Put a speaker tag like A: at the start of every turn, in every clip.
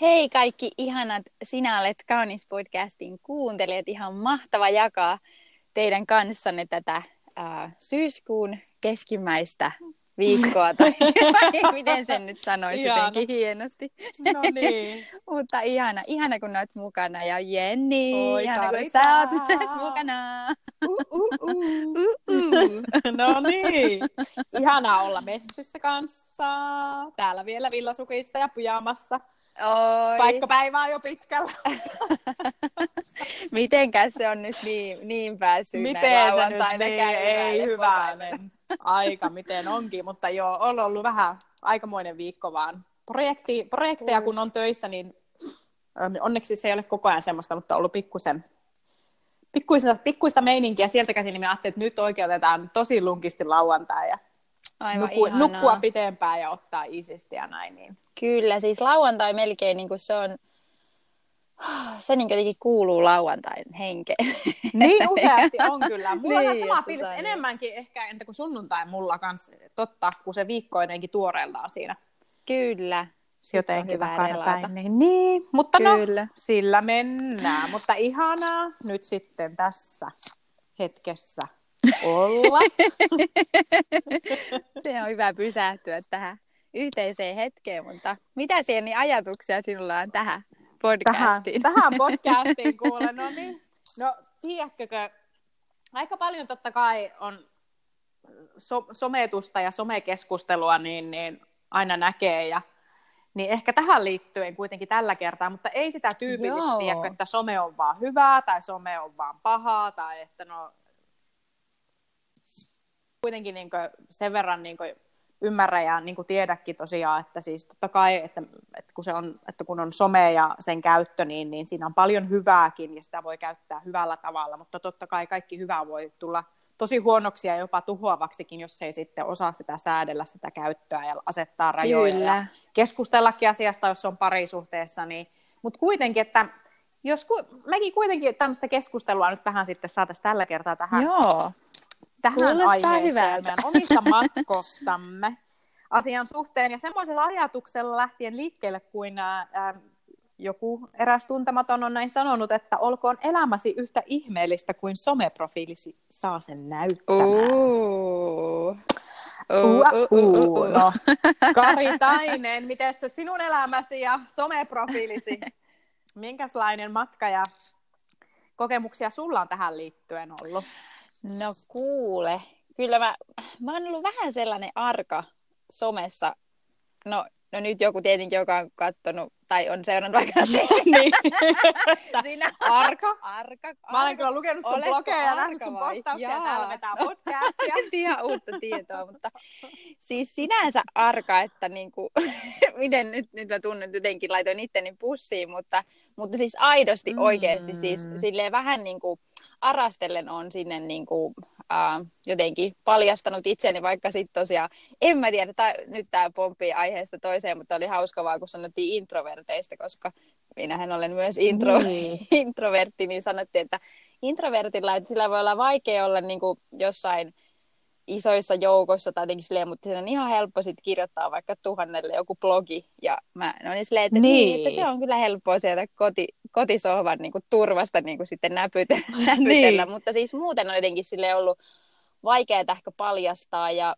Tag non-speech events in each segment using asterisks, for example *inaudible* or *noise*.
A: Hei kaikki ihanat Sinä olet kaunis podcastin kuuntelijat. Ihan mahtava jakaa teidän kanssanne tätä äh, syyskuun keskimmäistä viikkoa, tai *laughs* miten sen nyt sanoisi ihana. jotenkin hienosti.
B: No niin. *laughs*
A: Mutta ihana, ihana kun olet mukana. Ja Jenni,
B: Oi,
A: ihana kun sä oot mukana.
B: Uh, uh, uh. *laughs*
A: Uh, uh.
B: No niin. Ihanaa olla messissä kanssa. Täällä vielä villasukista ja pyjamassa.
A: Oi.
B: Vaikka päivä on jo pitkällä. *laughs*
A: Mitenkäs se on nyt niin, niin päässyt
B: Miten se nyt
A: lauantaina
B: niin, ei hyvänen aika, miten onkin, mutta joo, on ollut vähän aikamoinen viikko vaan. Projekti, projekteja kun on töissä, niin ähm, onneksi se ei ole koko ajan semmoista, mutta on ollut pikkusen, pikkuista, pikkuista meininkiä sieltä käsin, niin mä ajattelin, että nyt oikeutetaan tosi lunkisti lauantai ja
A: Aivan
B: nukkua,
A: ihanaa.
B: nukkua pitempään ja ottaa isisti ja näin. Niin.
A: Kyllä, siis lauantai melkein niin kuin se on, se niin jotenkin kuuluu lauantain henkeen.
B: Niin *laughs* useasti on kyllä. Mulla
A: Niin,
B: on sama fiilis,
A: saa niin.
B: enemmänkin ehkä entä kuin sunnuntai mulla kanssa, totta, kun se viikko jotenkin tuoreeltaan siinä.
A: Kyllä.
B: Jotenkin takana päin. Niin, niin. mutta no,
A: Kyllä.
B: sillä mennään. Mutta ihanaa nyt sitten tässä hetkessä olla. *laughs*
A: Se on hyvä pysähtyä tähän yhteiseen hetkeen, mutta mitä sieni ajatuksia sinulla on tähän
B: tähän,
A: podcastiin? *laughs*
B: tähän podcastiin kuule. No niin, no tiedätkö, aika paljon totta kai on so, sometusta ja somekeskustelua, niin, niin aina näkee ja niin ehkä tähän liittyen kuitenkin tällä kertaa, mutta ei sitä tyypillistä, tiedätkö, että some on vaan hyvää tai some on vaan pahaa tai että no kuitenkin niin sen verran niin ymmärrä ja niin tiedäkin tosiaan, että siis totta kai, että, että, kun se on, että kun on some ja sen käyttö, niin, niin siinä on paljon hyvääkin ja sitä voi käyttää hyvällä tavalla, mutta totta kai kaikki hyvää voi tulla tosi huonoksi ja jopa tuhoavaksikin, jos ei sitten osaa sitä säädellä sitä käyttöä ja asettaa rajoja ja keskustellakin asiasta, jos on parisuhteessa, niin, mutta kuitenkin, että jos ku, mekin kuitenkin tämmöistä keskustelua nyt vähän sitten saataisiin tällä kertaa tähän
A: Joo.
B: Tähän
A: Kuulostaa
B: aiheeseen
A: hyvältä.
B: omista matkostamme asian suhteen. Ja semmoisella ajatuksella lähtien liikkeelle, kuin ää, ää, joku eräs tuntematon on näin sanonut, että olkoon elämäsi yhtä ihmeellistä kuin someprofiilisi saa sen näyttämään. No, Kari Tainen, miten se sinun elämäsi ja someprofiilisi? Minkälainen matka ja kokemuksia sulla on tähän liittyen ollut?
A: No kuule, kyllä mä, mä oon ollut vähän sellainen arka somessa. No, no nyt joku tietenkin, joka on katsonut tai on seurannut vaikka *laughs*
B: niin. *laughs*
A: Sinä
B: Arka?
A: arka.
B: Mä olen kyllä lukenut sun
A: Oletko
B: blogeja ja
A: arka
B: nähnyt sun postauksia
A: Jaa.
B: täällä vetää podcastia. *laughs*
A: ihan uutta tietoa, mutta siis sinänsä arka, että niinku, miten nyt, nyt mä tunnen, jotenkin laitoin itteni pussiin, mutta, mutta siis aidosti
B: Mm.
A: oikeasti siis silleen vähän niinku arastellen on sinne niinku, äh, jotenkin paljastanut itseni, vaikka sitten tosiaan, en mä tiedä, tää, nyt tämä pomppii aiheesta toiseen, mutta oli hauska vaan, kun sanottiin introverteista, koska minähän olen myös intro,
B: Niin. *laughs*
A: introvertti, niin sanottiin, että introvertilla, että sillä voi olla vaikea olla niin kuin jossain isoissa joukoissa tai jotenkin silleen, mutta siinä on ihan helppo sit kirjoittaa vaikka tuhannelle joku blogi. Ja mä no niin silleen, että, niin.
B: Niin.
A: että se on kyllä helppoa sieltä koti, kotisohvan niin kuin turvasta niin kuin sitten näpytellä, näpytellä.
B: Niin.
A: Mutta siis muuten on jotenkin silleen ollut vaikeaa ehkä paljastaa ja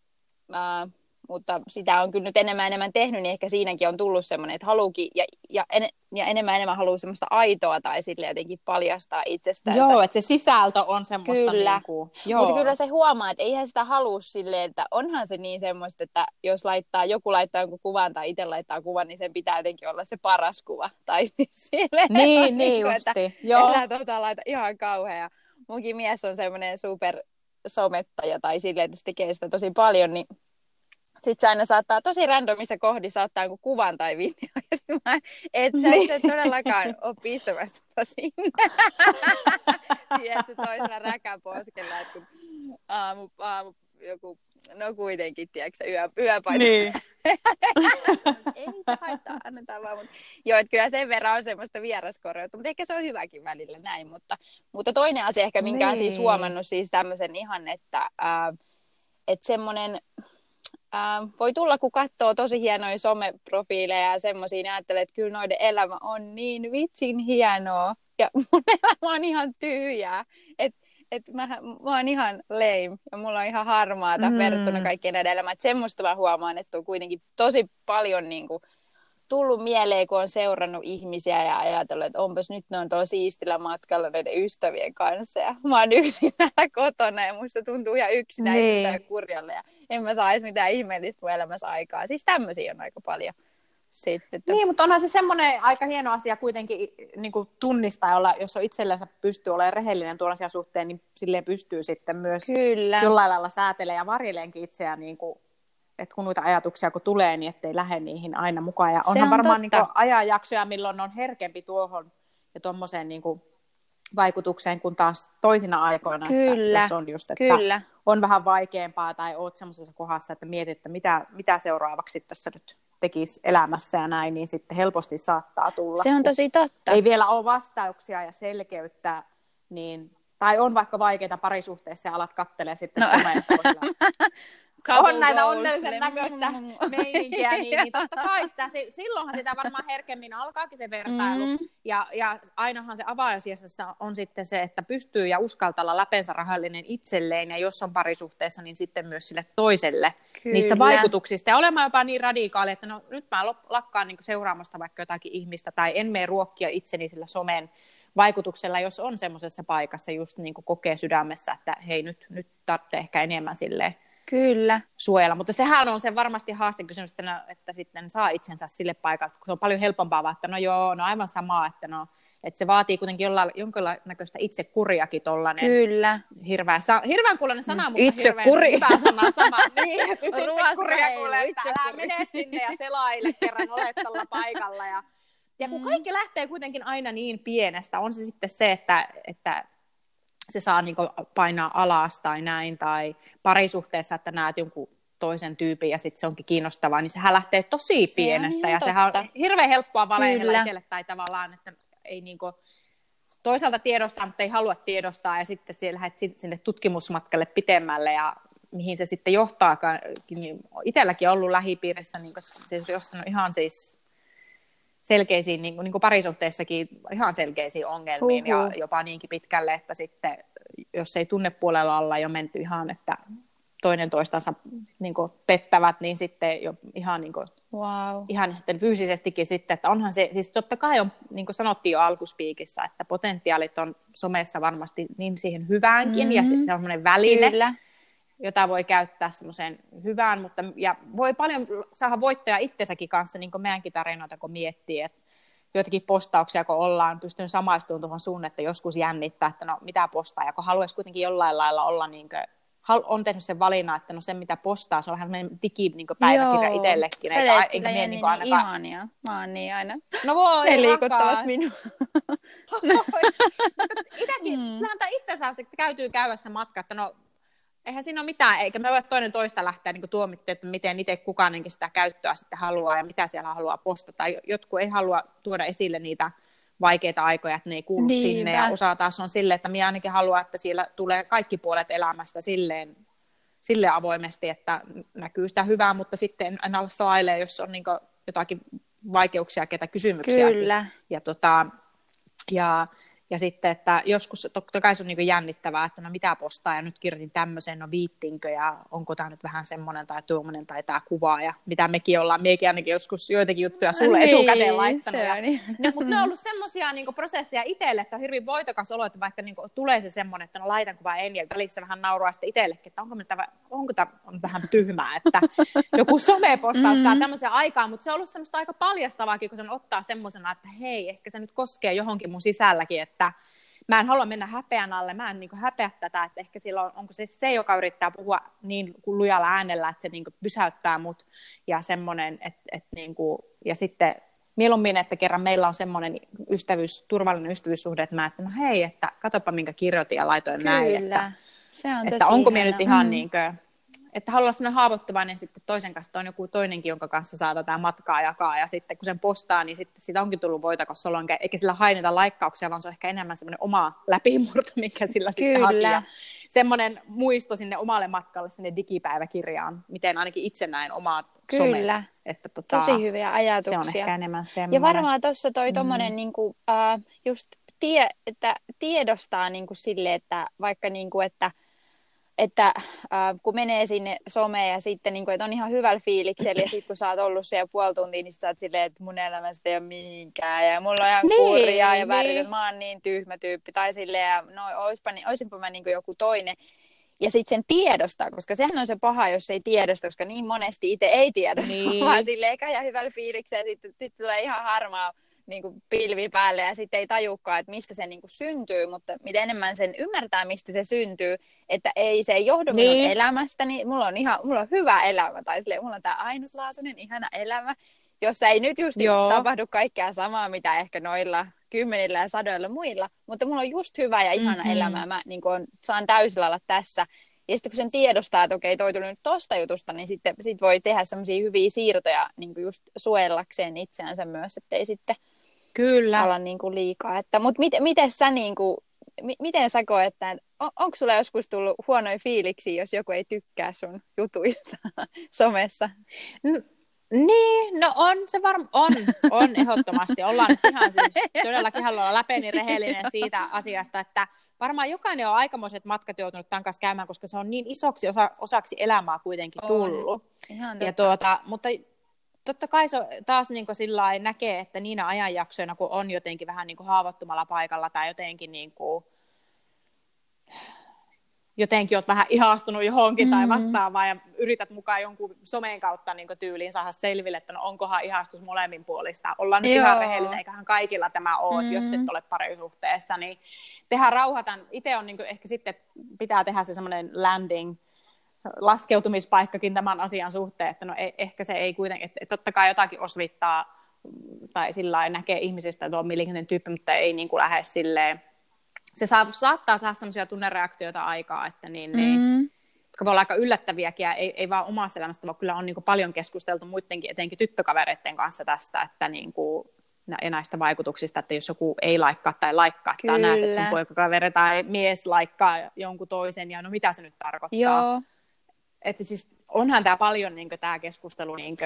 A: ää, mutta sitä on kyllä nyt enemmän enemmän tehnyt, niin ehkä siinäkin on tullut semmoinen, että haluukin ja, ja, en, ja enemmän enemmän haluaa semmoista aitoa tai sille jotenkin paljastaa itsestään.
B: Joo, että se sisältö on semmoista
A: Kyllä.
B: niin kuin, joo.
A: Mutta kyllä se huomaa, että eihän sitä halua silleen, että onhan se niin semmoista, että jos laittaa, joku laittaa jonkun kuvan tai itse laittaa kuvan, niin sen pitää jotenkin olla se paras kuva. Tai siis *laughs* silleen,
B: Niin, niin
A: että
B: justi. Joo.
A: Älä tota laita ihan kauhea. Munkin mies on semmoinen super somettaja tai silleen, että se tekee sitä tosi paljon, niin sitten se aina saattaa tosi randomissa kohdissa ottaa jonkun kuvan tai video. *laughs* Ja sit mä, et sä
B: Niin.
A: niin. todellakaan ole pistämässä sitä sinne. *laughs* Tiedätkö, toisella räkäposkella, että kun aamu, aamu joku, no kuitenkin, tiedätkö, yö, yöpaita.
B: Niin. *laughs*
A: Ei se haittaa, annetaan vaan. Mutta, joo, että kyllä sen verran on semmoista vieraskorjautta, mutta ehkä se on hyväkin välillä näin. Mutta, mutta toinen asia ehkä, minkä niin. on siis huomannut siis tämmöisen ihan, että, ää, että semmoinen äh, voi tulla, kun katsoo tosi hienoja someprofiileja ja semmoisia, niin ajattelee, että kyllä noiden elämä on niin vitsin hienoa. Ja *laughs* mun elämä on ihan tyhjää. Että et mä, mä oon ihan lame ja mulla on ihan harmaata mm. verrattuna kaikkien näiden elämään. Että semmoista mä huomaan, että on kuitenkin tosi paljon niin kuin, tullut mieleen, kun on seurannut ihmisiä ja ajatellut, että onpas nyt ne on tuolla siistillä matkalla näiden ystävien kanssa. Ja mä oon yksin täällä kotona ja musta tuntuu ihan yksinäiseltä niin. ja kurjalle. Ja en mä saisi mitään ihmeellistä mun elämässä aikaa. Siis tämmöisiä on aika paljon. Sitten, että...
B: Niin, mutta onhan se semmoinen aika hieno asia kuitenkin niin kuin tunnistaa, olla, jos on itsellensä pystyy olemaan rehellinen tuolla asian suhteen, niin silleen pystyy sitten myös Kyllä. jollain lailla säätelemään ja varjeleenkin itseään niin kuin että kun noita ajatuksia kun tulee, niin ettei lähde niihin aina mukaan. Ja onhan on varmaan niin ajanjaksoja, milloin on herkempi tuohon ja tuommoiseen niin vaikutukseen kuin taas toisina aikoina.
A: Kyllä,
B: että on just, että kyllä. on vähän vaikeampaa tai oot semmoisessa kohdassa, että mietit, että mitä, mitä seuraavaksi tässä nyt tekisi elämässä ja näin, niin sitten helposti saattaa tulla.
A: Se on tosi totta.
B: Ei vielä ole vastauksia ja selkeyttä, niin tai on vaikka vaikeita parisuhteessa ja alat kattelee sitten no. somesta, *laughs* on näitä onnellisen näköistä meininkiä, niin, niin totta *laughs* kai sitä, silloinhan sitä varmaan herkemmin alkaakin se vertailu. Mm. Ja, ja ainahan se avaajasiassa on sitten se, että pystyy ja uskaltalla läpensä rahallinen itselleen, ja jos on parisuhteessa, niin sitten myös sille toiselle Kyllä. niistä vaikutuksista. Ja olemaan jopa niin radikaali, että no nyt mä lakkaan niin seuraamasta vaikka jotakin ihmistä, tai en mene ruokkia itseni sillä somen vaikutuksella, jos on semmoisessa paikassa just niin kuin kokee sydämessä, että hei nyt, nyt tarvitsee ehkä enemmän silleen
A: Kyllä.
B: suojella. Mutta sehän on se varmasti haastekysymys, että, että sitten saa itsensä sille paikalle, kun se on paljon helpompaa, että no joo, no aivan sama, että no, että se vaatii kuitenkin jollain, jonkinlaista itsekuriakin tollainen.
A: Kyllä.
B: Hirveän, sa, hirveän kuulonen sana, mutta
A: itse hirveän kuri.
B: hyvä sana sama. *laughs* niin, itsekuria kuulee, että älä mene sinne ja selaile kerran olet tuolla paikalla. Ja, ja kun mm. kaikki lähtee kuitenkin aina niin pienestä, on se sitten se, että, että se saa niin painaa alas tai näin, tai parisuhteessa, että näet jonkun toisen tyypin ja sitten se onkin kiinnostavaa, niin sehän lähtee tosi se pienestä ja totta. sehän on hirveän helppoa valehdella itselle tai tavallaan, että ei niin kuin, toisaalta tiedostaa, mutta ei halua tiedostaa ja sitten siellä lähdet sinne tutkimusmatkalle pitemmälle ja mihin se sitten johtaakaan. Niin itselläkin on ollut lähipiirissä, niin se on johtanut ihan siis selkeisiin, niin kuin, niin kuin parisuhteissakin ihan selkeisiin ongelmiin Uhu. ja jopa niinkin pitkälle, että sitten jos ei tunnepuolella olla jo menty ihan, että toinen toistansa niin kuin, pettävät, niin sitten jo ihan, niin kuin,
A: wow.
B: ihan fyysisestikin sitten, että onhan se, siis totta kai on, niin kuin sanottiin jo alkuspiikissä, että potentiaalit on somessa varmasti niin siihen hyväänkin, mm-hmm. ja se, se on semmoinen väline, Kyllä jota voi käyttää semmoiseen hyvään, mutta ja voi paljon saada voittaja itsensäkin kanssa, niin kuin meidänkin tarinoita, kun miettii, että joitakin postauksia, kun ollaan, pystyn samaistumaan tuohon sun, että joskus jännittää, että no mitä postaa, ja kun haluaisi kuitenkin jollain lailla olla niin kuin, on tehnyt sen valinnan, että no se mitä postaa, se on vähän semmoinen digipäiväkirja niin itsellekin.
A: Eikä, eikä, eikä niin, niin ainakaan... ihania. Mä oon niin aina.
B: No voi,
A: Ne liikuttavat minua. *laughs*
B: Itäkin, mm. tämä itsensä käytyy käydä se matka, että no eihän siinä ole mitään, eikä me voi toinen toista lähteä niin tuomittaa, että miten itse kukaan sitä käyttöä sitten haluaa ja mitä siellä haluaa postata. Jotkut ei halua tuoda esille niitä vaikeita aikoja, että ne ei kuulu Niinpä. sinne, ja osa taas on sille, että minä ainakin haluan, että siellä tulee kaikki puolet elämästä silleen, sille avoimesti, että näkyy sitä hyvää, mutta sitten en ala salailee, jos on niin jotakin vaikeuksia, ketä kysymyksiä.
A: Kyllä.
B: Ja, tota, ja ja sitten, että joskus totta kai se on niin jännittävää, että no mitä postaa ja nyt kirjoitin tämmöisen, no viittinkö ja onko tämä nyt vähän semmoinen tai tuommoinen tai tämä kuva ja mitä mekin ollaan, mekin ainakin joskus joitakin juttuja sulle niin, etukäteen laittanut. Ja, niin. *laughs* no, mutta ne on ollut semmoisia niin prosesseja itselle, että on hyvin voitokas olo, että vaikka niin kuin, tulee se semmoinen, että no laitan kuva en ja välissä vähän nauraa sitten itsellekin, että onko, tämä, onko tämä on vähän tyhmää, että *laughs* joku somepostaus mm-hmm. saa tämmöisen aikaa, mutta se on ollut semmoista aika paljastavaakin, kun sen ottaa semmoisena, että hei, ehkä se nyt koskee johonkin mun sisälläkin, että että mä en halua mennä häpeän alle, mä en niin kuin häpeä tätä, että ehkä silloin onko se se, joka yrittää puhua niin lujalla äänellä, että se niin kuin pysäyttää mut ja semmoinen, että, että niin kuin, ja sitten mieluummin, että kerran meillä on semmoinen ystävyys, turvallinen ystävyyssuhde, että mä että no hei, että katsopa minkä kirjoitin ja laitoin
A: Kyllä.
B: näin,
A: että,
B: se on että onko minä nyt ihan mm. niin kuin, että haluaa olla haavoittuvainen sitten toisen kanssa, on joku toinenkin, jonka kanssa saa tätä matkaa jakaa, ja sitten kun sen postaa, niin sitten siitä onkin tullut voita, koska on, eikä sillä haineta laikkauksia, vaan se on ehkä enemmän semmoinen oma läpimurto, mikä sillä Kyllä. sitten haki, ja semmoinen muisto sinne omalle matkalle, sinne digipäiväkirjaan, miten ainakin itse näin omaa
A: Kyllä. Somet, että tota, Tosi hyviä ajatuksia. Se
B: on ehkä enemmän semmoinen.
A: Ja varmaan tuossa toi tommonen mm. niinku, uh, just tie, että tiedostaa niinku sille, että vaikka niinku, että että äh, kun menee sinne someen ja sitten, niin kuin, että on ihan hyvällä fiiliksellä ja sitten kun sä oot ollut siellä puoli tuntia, niin sä oot silleen, että mun elämästä ei ole mihinkään ja mulla on ihan niin, kurjaa ja värit, niin. mä oon niin tyhmä tyyppi tai silleen, ja no oispa, niin, oisinpa mä niin kuin joku toinen. Ja sitten sen tiedostaa, koska sehän on se paha, jos ei tiedosta, koska niin monesti itse ei tiedosta, niin. vaan silleen eikä ja hyvällä fiiliksellä ja sitten sit tulee ihan harmaa niin kuin pilvi päälle ja sitten ei tajukaan, että mistä se niin kuin syntyy, mutta mitä enemmän sen ymmärtää, mistä se syntyy, että ei se ei johdu niin. minun elämästä, niin mulla on, ihan, mulla on hyvä elämä, tai silleen, mulla on tämä ainutlaatuinen, ihana elämä, jossa ei nyt just Joo. tapahdu kaikkea samaa, mitä ehkä noilla kymmenillä ja sadoilla muilla, mutta mulla on just hyvä ja ihana mm-hmm. elämä, mä niin kuin, saan täysillä olla tässä, ja sitten kun sen tiedostaa, että okei, toi tuli nyt tosta jutusta, niin sitten sit voi tehdä semmoisia hyviä siirtoja niin kuin just suojellakseen itseänsä myös, ettei sitten Kyllä. olla niin kuin liikaa. Että, mutta mit, miten sä niin kuin, mi, miten sä koet, että on, onko sulla joskus tullut huonoja fiiliksi, jos joku ei tykkää sun jutuista *laughs* somessa?
B: N- niin, no on se varmaan, on, on ehdottomasti. Ollaan ihan siis *laughs* todellakin haluaa läpeni rehellinen siitä asiasta, että varmaan jokainen on aikamoiset matkat joutunut tämän kanssa käymään, koska se on niin isoksi osa, osaksi elämää kuitenkin tullut. On. Ihan ja tuota, mutta totta kai se taas niin sillä näkee, että niinä ajanjaksoina, kun on jotenkin vähän niin haavoittumalla paikalla tai jotenkin, niin kuin, jotenkin olet vähän ihastunut johonkin mm. tai vastaavaa ja yrität mukaan jonkun someen kautta niin tyyliin saada selville, että no onkohan ihastus molemmin puolista. Ollaan nyt Joo. ihan rehellinen, eiköhän kaikilla tämä ole, mm. jos et ole parisuhteessa, niin tehdään rauhatan. Itse on niin ehkä sitten pitää tehdä se semmoinen landing, laskeutumispaikkakin tämän asian suhteen, että no ei, ehkä se ei kuitenkin, että, totta kai jotakin osvittaa tai sillä näkee ihmisistä, että on mielenkiintoinen tyyppi, mutta ei niin kuin lähde silleen, se saa, saattaa saada sellaisia tunnereaktioita aikaa, että niin, niin mm. jotka voi olla aika yllättäviäkin, ja ei, ei vaan omassa elämästä, vaan kyllä on niin kuin paljon keskusteltu muidenkin, etenkin tyttökavereiden kanssa tästä, että niin kuin, ja näistä vaikutuksista, että jos joku ei laikkaa tai laikkaa, että näet, että sun poikakaveri tai mies laikkaa jonkun toisen, ja no mitä se nyt tarkoittaa. Joo että siis onhan tämä paljon niin tämä keskustelu niin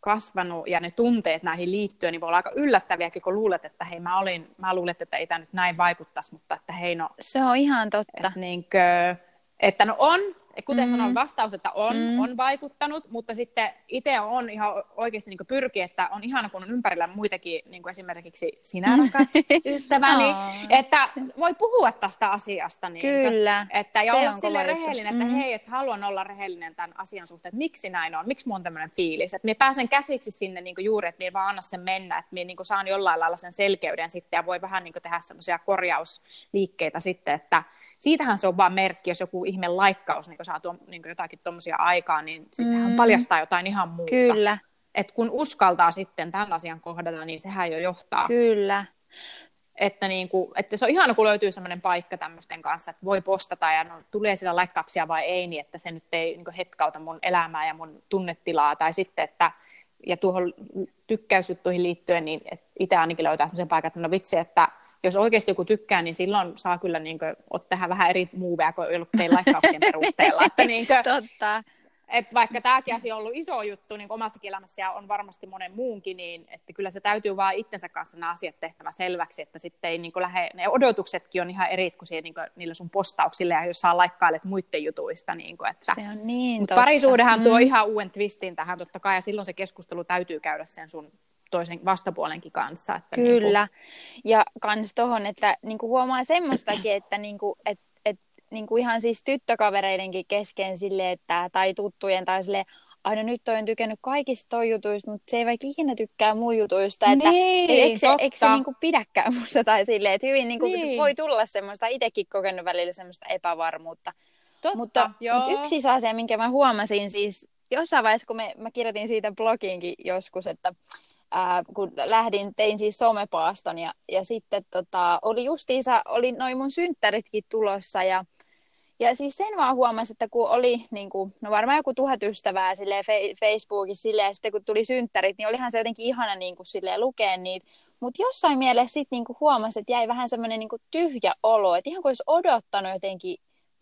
B: kasvanut ja ne tunteet näihin liittyen, niin voi olla aika yllättäviäkin, kun luulet, että hei mä, olin, mä luulen, että ei tämä nyt näin vaikuttaisi, mutta että hei no...
A: Se on ihan totta.
B: Että, niin kuin, että no on, kuten mm. sanoin vastaus, että on, mm. on vaikuttanut, mutta sitten itse on ihan oikeasti niin pyrki, että on ihana, kun on ympärillä muitakin, niin kuin esimerkiksi sinä rakas ystäväni, *laughs* oh. että voi puhua tästä asiasta. Niin
A: Kyllä.
B: Että, ja Se olla sille rehellinen, että mm. hei, että haluan olla rehellinen tämän asian suhteen, että miksi näin on, miksi mulla on tämmöinen fiilis, että minä pääsen käsiksi sinne niin kuin juuri, että minä vaan anna sen mennä, että minä niin kuin saan jollain lailla sen selkeyden sitten ja voi vähän niin kuin tehdä semmoisia korjausliikkeitä sitten, että siitähän se on vaan merkki, jos joku ihme laikkaus niin saa tuo, niin jotakin tuommoisia aikaa, niin siis mm. sehän paljastaa jotain ihan muuta.
A: Kyllä.
B: Et kun uskaltaa sitten tämän asian kohdata, niin sehän jo johtaa.
A: Kyllä.
B: Että, niin kuin, että se on ihana, kun löytyy sellainen paikka tämmöisten kanssa, että voi postata ja no, tulee sitä laikkauksia vai ei, niin että se nyt ei niin hetkauta mun elämää ja mun tunnetilaa. Tai sitten, että ja tuohon tykkäysjuttuihin liittyen, niin itse ainakin löytää sellaisen paikan, että no vitsi, että jos oikeasti joku tykkää, niin silloin saa kyllä niin kuin, tehdä vähän eri muuveja kuin teidän laikauksien *laughs* perusteella. että, niin kuin,
A: Totta.
B: Et vaikka tämäkin asia on ollut iso juttu niin omassakin elämässä ja on varmasti monen muunkin, niin että kyllä se täytyy vaan itsensä kanssa nämä asiat tehtävä selväksi, että sitten ei niin lähde, ne odotuksetkin on ihan eri kuin, niin kuin niillä sun postauksille ja jos saa laikkailet muiden jutuista. Niin kuin, että,
A: se on niin
B: Parisuudehan tuo mm. ihan uuden twistin tähän totta kai ja silloin se keskustelu täytyy käydä sen sun toisen vastapuolenkin kanssa. Että
A: Kyllä. Niin kuin... Ja kans tohon, että niin kuin huomaa semmoistakin, *clears throat* että niin kuin, et, et, niin kuin ihan siis tyttökavereidenkin kesken sille, että, tai tuttujen tai sille, aina nyt toi on tykännyt kaikista toi jutuista, mutta se ei vaikka ikinä tykkää mun jutuista, että niin, et, eikö se, eikö se niinku pidäkään *laughs* musta tai silleen, että hyvin niinku niin. voi tulla semmoista, itsekin kokenut välillä semmoista epävarmuutta. Totta, mutta, mutta yksi asia, minkä mä huomasin siis jossain vaiheessa, kun me, mä kirjoitin siitä blogiinkin joskus, että ää, kun lähdin, tein siis somepaaston ja, ja sitten tota, oli justiinsa, oli noin mun synttäritkin tulossa ja, Ja siis sen vaan huomasi, että kun oli niin kuin, no varmaan joku tuhat ystävää silleen, Facebookissa silleen, ja sitten kun tuli synttärit, niin olihan se jotenkin ihana niin kuin, silleen, lukea niitä. Mutta jossain mielessä sitten niin huomasi, että jäi vähän semmoinen niin tyhjä olo, että ihan kuin olisi odottanut jotenkin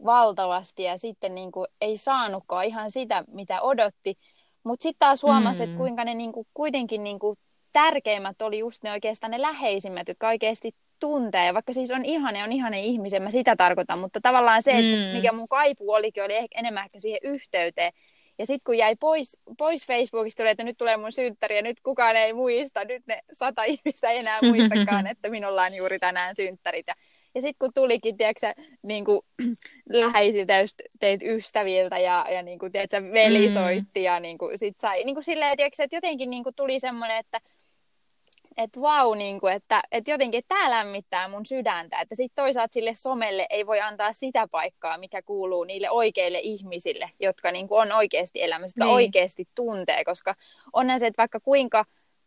A: valtavasti ja sitten niin kuin, ei saanutkaan ihan sitä, mitä odotti. Mutta sitten taas huomasi, mm. että kuinka ne niin kuin, kuitenkin niin kuin, tärkeimmät oli just ne oikeastaan ne läheisimmät, jotka oikeasti tuntee. Ja vaikka siis on ihane, on ihane ihmisen, mä sitä tarkoitan, mutta tavallaan se, että mm. mikä mun kaipu olikin, oli ehkä enemmän ehkä siihen yhteyteen. Ja sitten kun jäi pois, pois Facebookista, tuli, että nyt tulee mun synttäri ja nyt kukaan ei muista, nyt ne sata ihmistä ei enää muistakaan, *laughs* että minulla on juuri tänään synttärit. Ja, ja sitten kun tulikin, tiedätkö, niin kuin, *clears throat* läheisiltä teit ystäviltä ja, ja niin kuin, tiedätkö, veli mm. soitti ja niin kuin, sit sai, niin kuin silleen, tiedätkö, että jotenkin niin kuin, tuli semmoinen, että että vau, niin kuin, että, että jotenkin tämä lämmittää mun sydäntä, että sitten toisaalta sille somelle ei voi antaa sitä paikkaa, mikä kuuluu niille oikeille ihmisille, jotka niin kuin on oikeasti elämässä, jotka niin. oikeasti tuntee, koska onhan se, että vaikka kuinka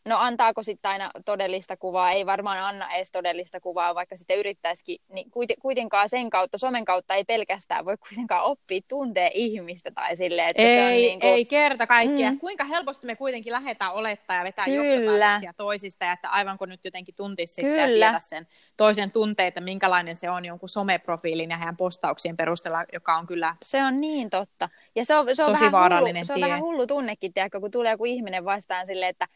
A: No antaako sitten aina todellista kuvaa? Ei varmaan anna edes todellista kuvaa, vaikka sitten yrittäisikin. Niin kuitenkaan sen kautta, somen kautta ei pelkästään voi kuitenkaan oppia tuntee ihmistä tai silleen, että
B: ei,
A: se on
B: niin kuin... ei kerta kaikkiaan. Mm. Kuinka helposti me kuitenkin lähdetään olettaa ja vetää Kyllä. johtopäätöksiä toisista, ja että aivan kun nyt jotenkin tuntisi sitten ja tietää sen toisen tunteita, minkälainen se on jonkun someprofiilin ja heidän postauksien perusteella, joka on kyllä
A: Se on niin totta. Ja se on, se on,
B: tosi
A: vähän, hullu, se on vähän hullu tunnekin, tiedätkö, kun tulee joku ihminen vastaan silleen, että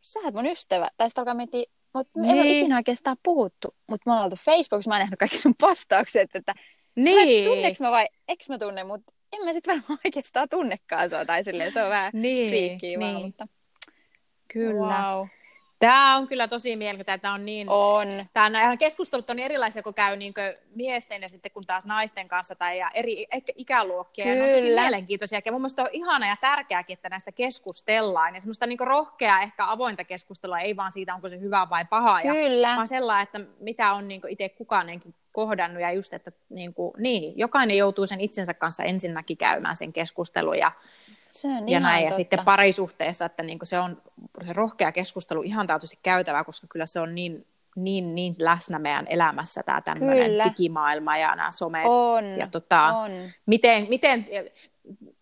A: sä oot mun ystävä. Tai sitten alkaa miettiä, mutta me niin. ei ole niin. ikinä oikeastaan puhuttu, mutta me ollaan oltu Facebookissa, mä oon nähnyt kaikki sun postaukset, että niin. tunneeko mä vai eikö mä tunne, mutta en mä sitten varmaan *laughs* oikeastaan tunnekaan sua, tai silleen se on vähän niin, friikkiä niin. vaan, mutta...
B: Kyllä. Wow. Tämä on kyllä tosi mielenkiintoista. Tämä on niin...
A: On.
B: Tämä keskustelut on erilaisia, kun käy niin miesten ja sitten kun taas naisten kanssa tai ja eri ikäluokkia. Kyllä. Ja ne on tosi mielenkiintoisia. Ja mun mielestä on ihana ja tärkeääkin, että näistä keskustellaan. Ja semmoista niin rohkeaa, ehkä avointa keskustelua, ei vaan siitä, onko se hyvä vai paha.
A: Kyllä.
B: Ja, vaan sellainen, että mitä on niin itse kukaanenkin kohdannut. Ja just, että niin, kuin, niin, jokainen joutuu sen itsensä kanssa ensinnäkin käymään sen keskustelun. Ja
A: se on
B: ja näin.
A: Totta.
B: Ja sitten parisuhteessa, että niin se on se rohkea keskustelu ihan taatusti käytävä, koska kyllä se on niin, niin, niin läsnä meidän elämässä tämä tämmöinen digimaailma ja nämä somet.
A: On,
B: ja tota,
A: on.
B: Miten, miten,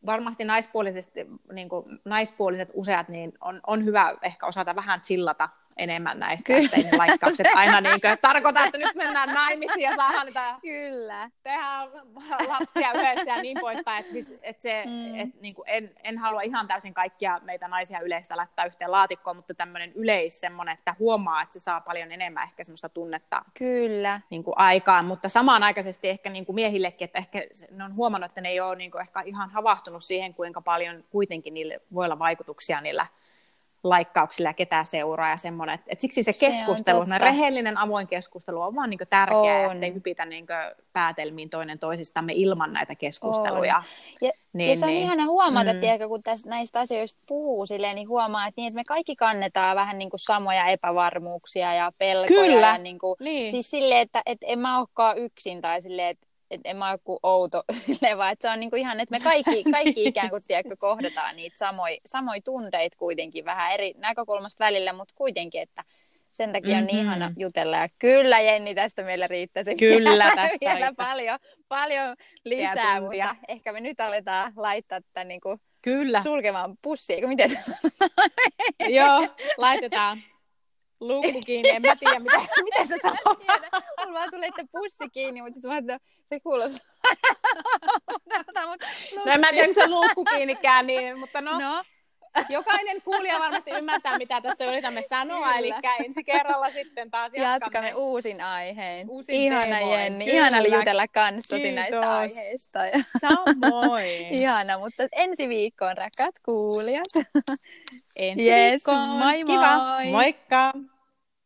B: varmasti naispuoliset, niin kuin, naispuoliset useat, niin on, on hyvä ehkä osata vähän chillata enemmän näistä, Kyllä. ettei ne laikkaukset *laughs* aina niin kuin, tarkoita, että nyt mennään naimisiin ja saadaan niitä
A: Kyllä.
B: tehdä lapsia yhdessä ja niin poispäin. Että siis, että se, mm. et, niin kuin, en, en halua ihan täysin kaikkia meitä naisia yleistä laittaa yhteen laatikkoon, mutta tämmöinen yleis semmoinen, että huomaa, että se saa paljon enemmän ehkä semmoista tunnetta
A: Kyllä.
B: Niin kuin, aikaan, mutta samanaikaisesti ehkä niin kuin miehillekin, että ehkä ne on huomannut, että ne ei ole niin kuin, ehkä ihan havahtunut siihen, kuinka paljon kuitenkin niille voi olla vaikutuksia niillä laikkauksilla ja ketä seuraa ja semmoinen. Et, et siksi se keskustelu, se rehellinen avoin keskustelu on vaan niin tärkeää, ettei hypitä niin päätelmiin toinen toisistamme ilman näitä keskusteluja. On.
A: Ja, niin, ja se on niin. ihana huomata, mm. tiedätkö, kun tästä, näistä asioista puhuu silleen, niin huomaa, että, niin, että me kaikki kannetaan vähän niin kuin samoja epävarmuuksia ja pelkoja.
B: Kyllä.
A: Ja niin kuin, niin. Siis silleen, että, että en mä olekaan yksin tai silleen, että että en mä ole kuin outo, *laughs* vaan että se on niinku ihan, että me kaikki, kaikki ikään kuin tiedätkö, kohdataan niitä samoja samoi tunteita kuitenkin vähän eri näkökulmasta välillä, mutta kuitenkin, että sen takia on mm-hmm. niin ihana jutella. Ja kyllä Jenni, tästä meillä riittäisi *laughs*
B: kyllä,
A: vielä,
B: tästä
A: vielä paljon, paljon lisää, mutta ehkä me nyt aletaan laittaa tätä niin kuin
B: kyllä.
A: sulkemaan pussia, eikö miten
B: Joo, laitetaan luukku kiinni, en mä tiedä, mitä, miten se sanoo.
A: Mulla vaan tuli, että pussi kiinni, mutta sitten mä se kuulostaa. *laughs*
B: no en mä tiedä, se luukku kiinnikään, niin, mutta no. no. Jokainen kuulija varmasti ymmärtää, mitä tässä yritämme sanoa, eli ensi kerralla sitten taas jatkamme.
A: Jatkamme uusin aiheen.
B: Uusin
A: Ihana
B: teemoin.
A: Jenni, Kyllä. ihana oli jutella kanssasi Kiitos. näistä aiheista.
B: Samoin. *laughs*
A: ihana, mutta ensi viikkoon rakkaat kuulijat.
B: Ensi yes, viikkoon.
A: Moi
B: Kiva.
A: moi.
B: Moikka.